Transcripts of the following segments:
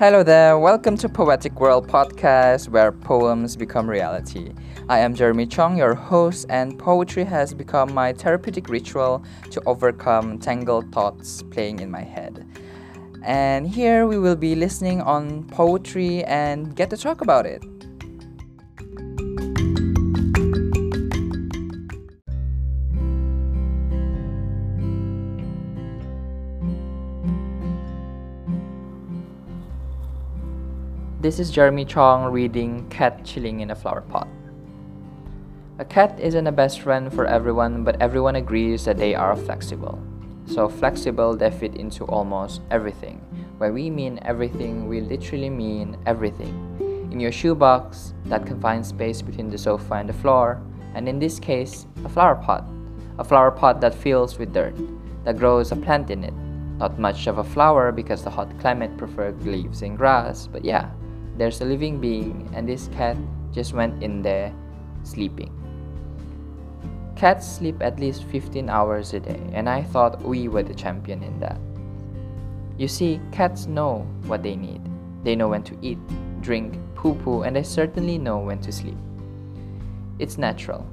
Hello there, welcome to Poetic World podcast where poems become reality. I am Jeremy Chong, your host, and poetry has become my therapeutic ritual to overcome tangled thoughts playing in my head. And here we will be listening on poetry and get to talk about it. This is Jeremy Chong reading Cat Chilling in a Flower Pot. A cat isn't a best friend for everyone, but everyone agrees that they are flexible. So flexible they fit into almost everything. When we mean everything, we literally mean everything. In your shoebox, that confined space between the sofa and the floor, and in this case, a flower pot. A flower pot that fills with dirt, that grows a plant in it. Not much of a flower because the hot climate prefers leaves and grass, but yeah, there's a living being, and this cat just went in there sleeping. Cats sleep at least 15 hours a day, and I thought we were the champion in that. You see, cats know what they need. They know when to eat, drink, poo poo, and they certainly know when to sleep. It's natural.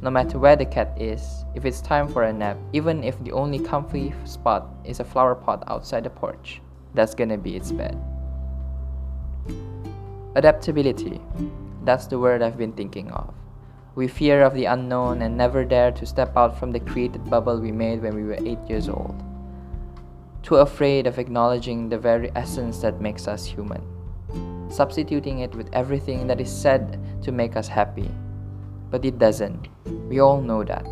No matter where the cat is, if it's time for a nap, even if the only comfy spot is a flower pot outside the porch, that's gonna be its bed. Adaptability. That's the word I've been thinking of. We fear of the unknown and never dare to step out from the created bubble we made when we were 8 years old. Too afraid of acknowledging the very essence that makes us human. Substituting it with everything that is said to make us happy. But it doesn't. We all know that.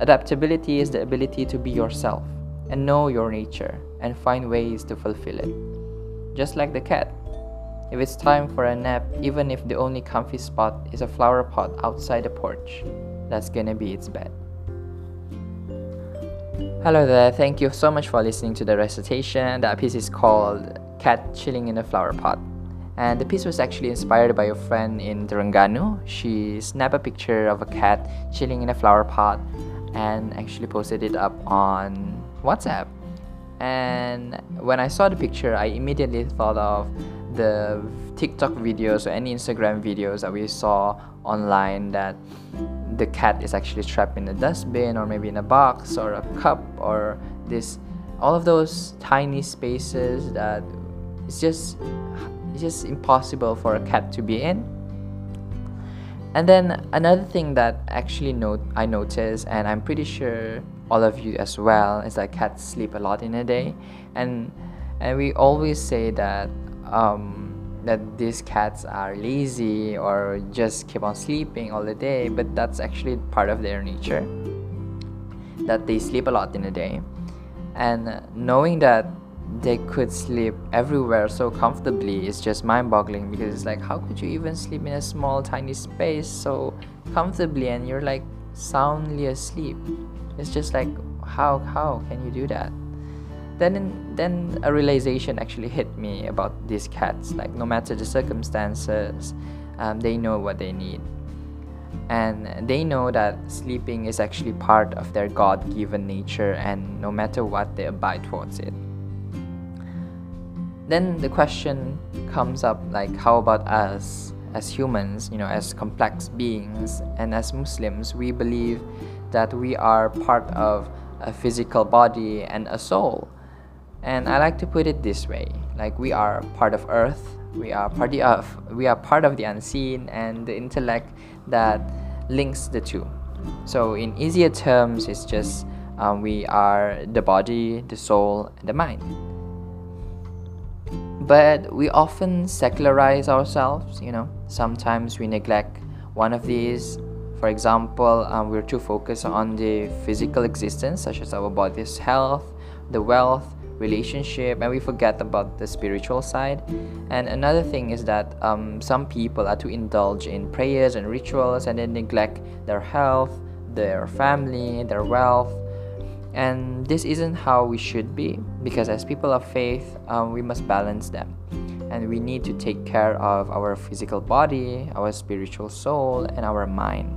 Adaptability is the ability to be yourself and know your nature and find ways to fulfill it. Just like the cat. If it's time for a nap, even if the only comfy spot is a flower pot outside the porch, that's gonna be its bed. Hello there, thank you so much for listening to the recitation. That piece is called Cat Chilling in a Flower Pot. And the piece was actually inspired by a friend in Terengganu. She snapped a picture of a cat chilling in a flower pot and actually posted it up on WhatsApp. And when I saw the picture, I immediately thought of the TikTok videos or any Instagram videos that we saw online that the cat is actually trapped in a dustbin or maybe in a box or a cup or this all of those tiny spaces that it's just it's just impossible for a cat to be in. And then another thing that actually note I noticed and I'm pretty sure all of you as well is that cats sleep a lot in a day. And and we always say that um, that these cats are lazy or just keep on sleeping all the day, but that's actually part of their nature. That they sleep a lot in a day. And knowing that they could sleep everywhere so comfortably is just mind boggling because it's like, how could you even sleep in a small, tiny space so comfortably and you're like soundly asleep? It's just like, how, how can you do that? Then then a realization actually hit me about these cats. Like no matter the circumstances um, they know what they need. And they know that sleeping is actually part of their god-given nature and no matter what they abide towards it. Then the question comes up like how about us as humans you know as complex beings and as muslims? We believe that we are part of a physical body and a soul and I like to put it this way like we are part of earth we are part of we are part of the unseen and the intellect that links the two. So in easier terms it's just um, we are the body the soul and the mind. But we often secularize ourselves you know. Sometimes we neglect one of these. For example um, we're too focused on the physical existence such as our body's health the wealth relationship and we forget about the spiritual side. And another thing is that um, some people are to indulge in prayers and rituals and then neglect their health their family their wealth. And this isn't how we should be because as people of faith um, we must balance them. And we need to take care of our physical body our spiritual soul and our mind.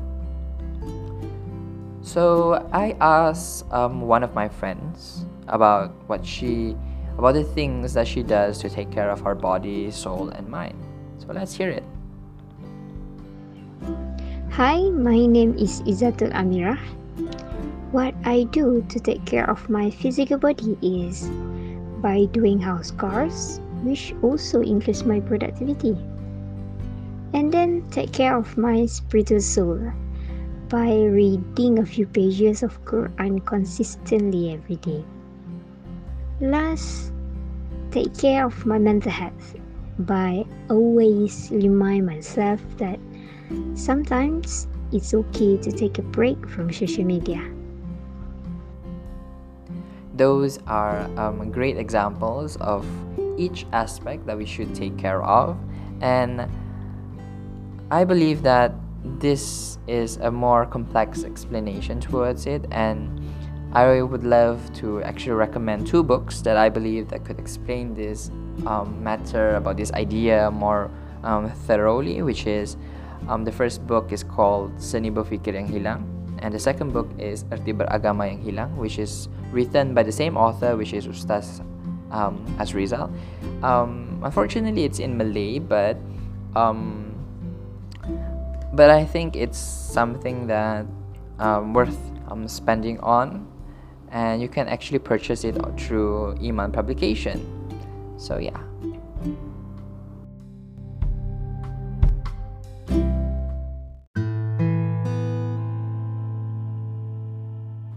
So i asked um, one of my friends about what she about the things that she does to take care of her body, soul, and mind. So let's hear it. Hi, my name is Izatul Amira. What I do to take care of my physical body is by doing house chores, which also increase my productivity. And then take care of my spiritual soul by reading a few pages of Quran consistently every day. Last, take care of my mental health by always remind myself that sometimes it's okay to take a break from social media. Those are um, great examples of each aspect that we should take care of, and I believe that this is a more complex explanation towards it and I would love to actually recommend two books that I believe that could explain this um, matter about this idea more um, thoroughly which is um, the first book is called Seni Berfikir Yang Hilang and the second book is Erti Beragama Yang Hilang which is written by the same author which is Ustaz um, Azrizal. Um, unfortunately it's in Malay but um, but I think it's something that um, worth spending on, and you can actually purchase it through Iman publication. So yeah.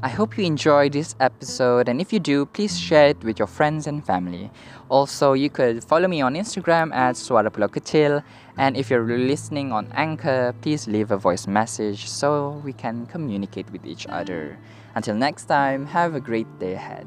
I hope you enjoyed this episode, and if you do, please share it with your friends and family. Also, you could follow me on Instagram at Suara and if you're listening on Anchor, please leave a voice message so we can communicate with each other. Until next time, have a great day ahead.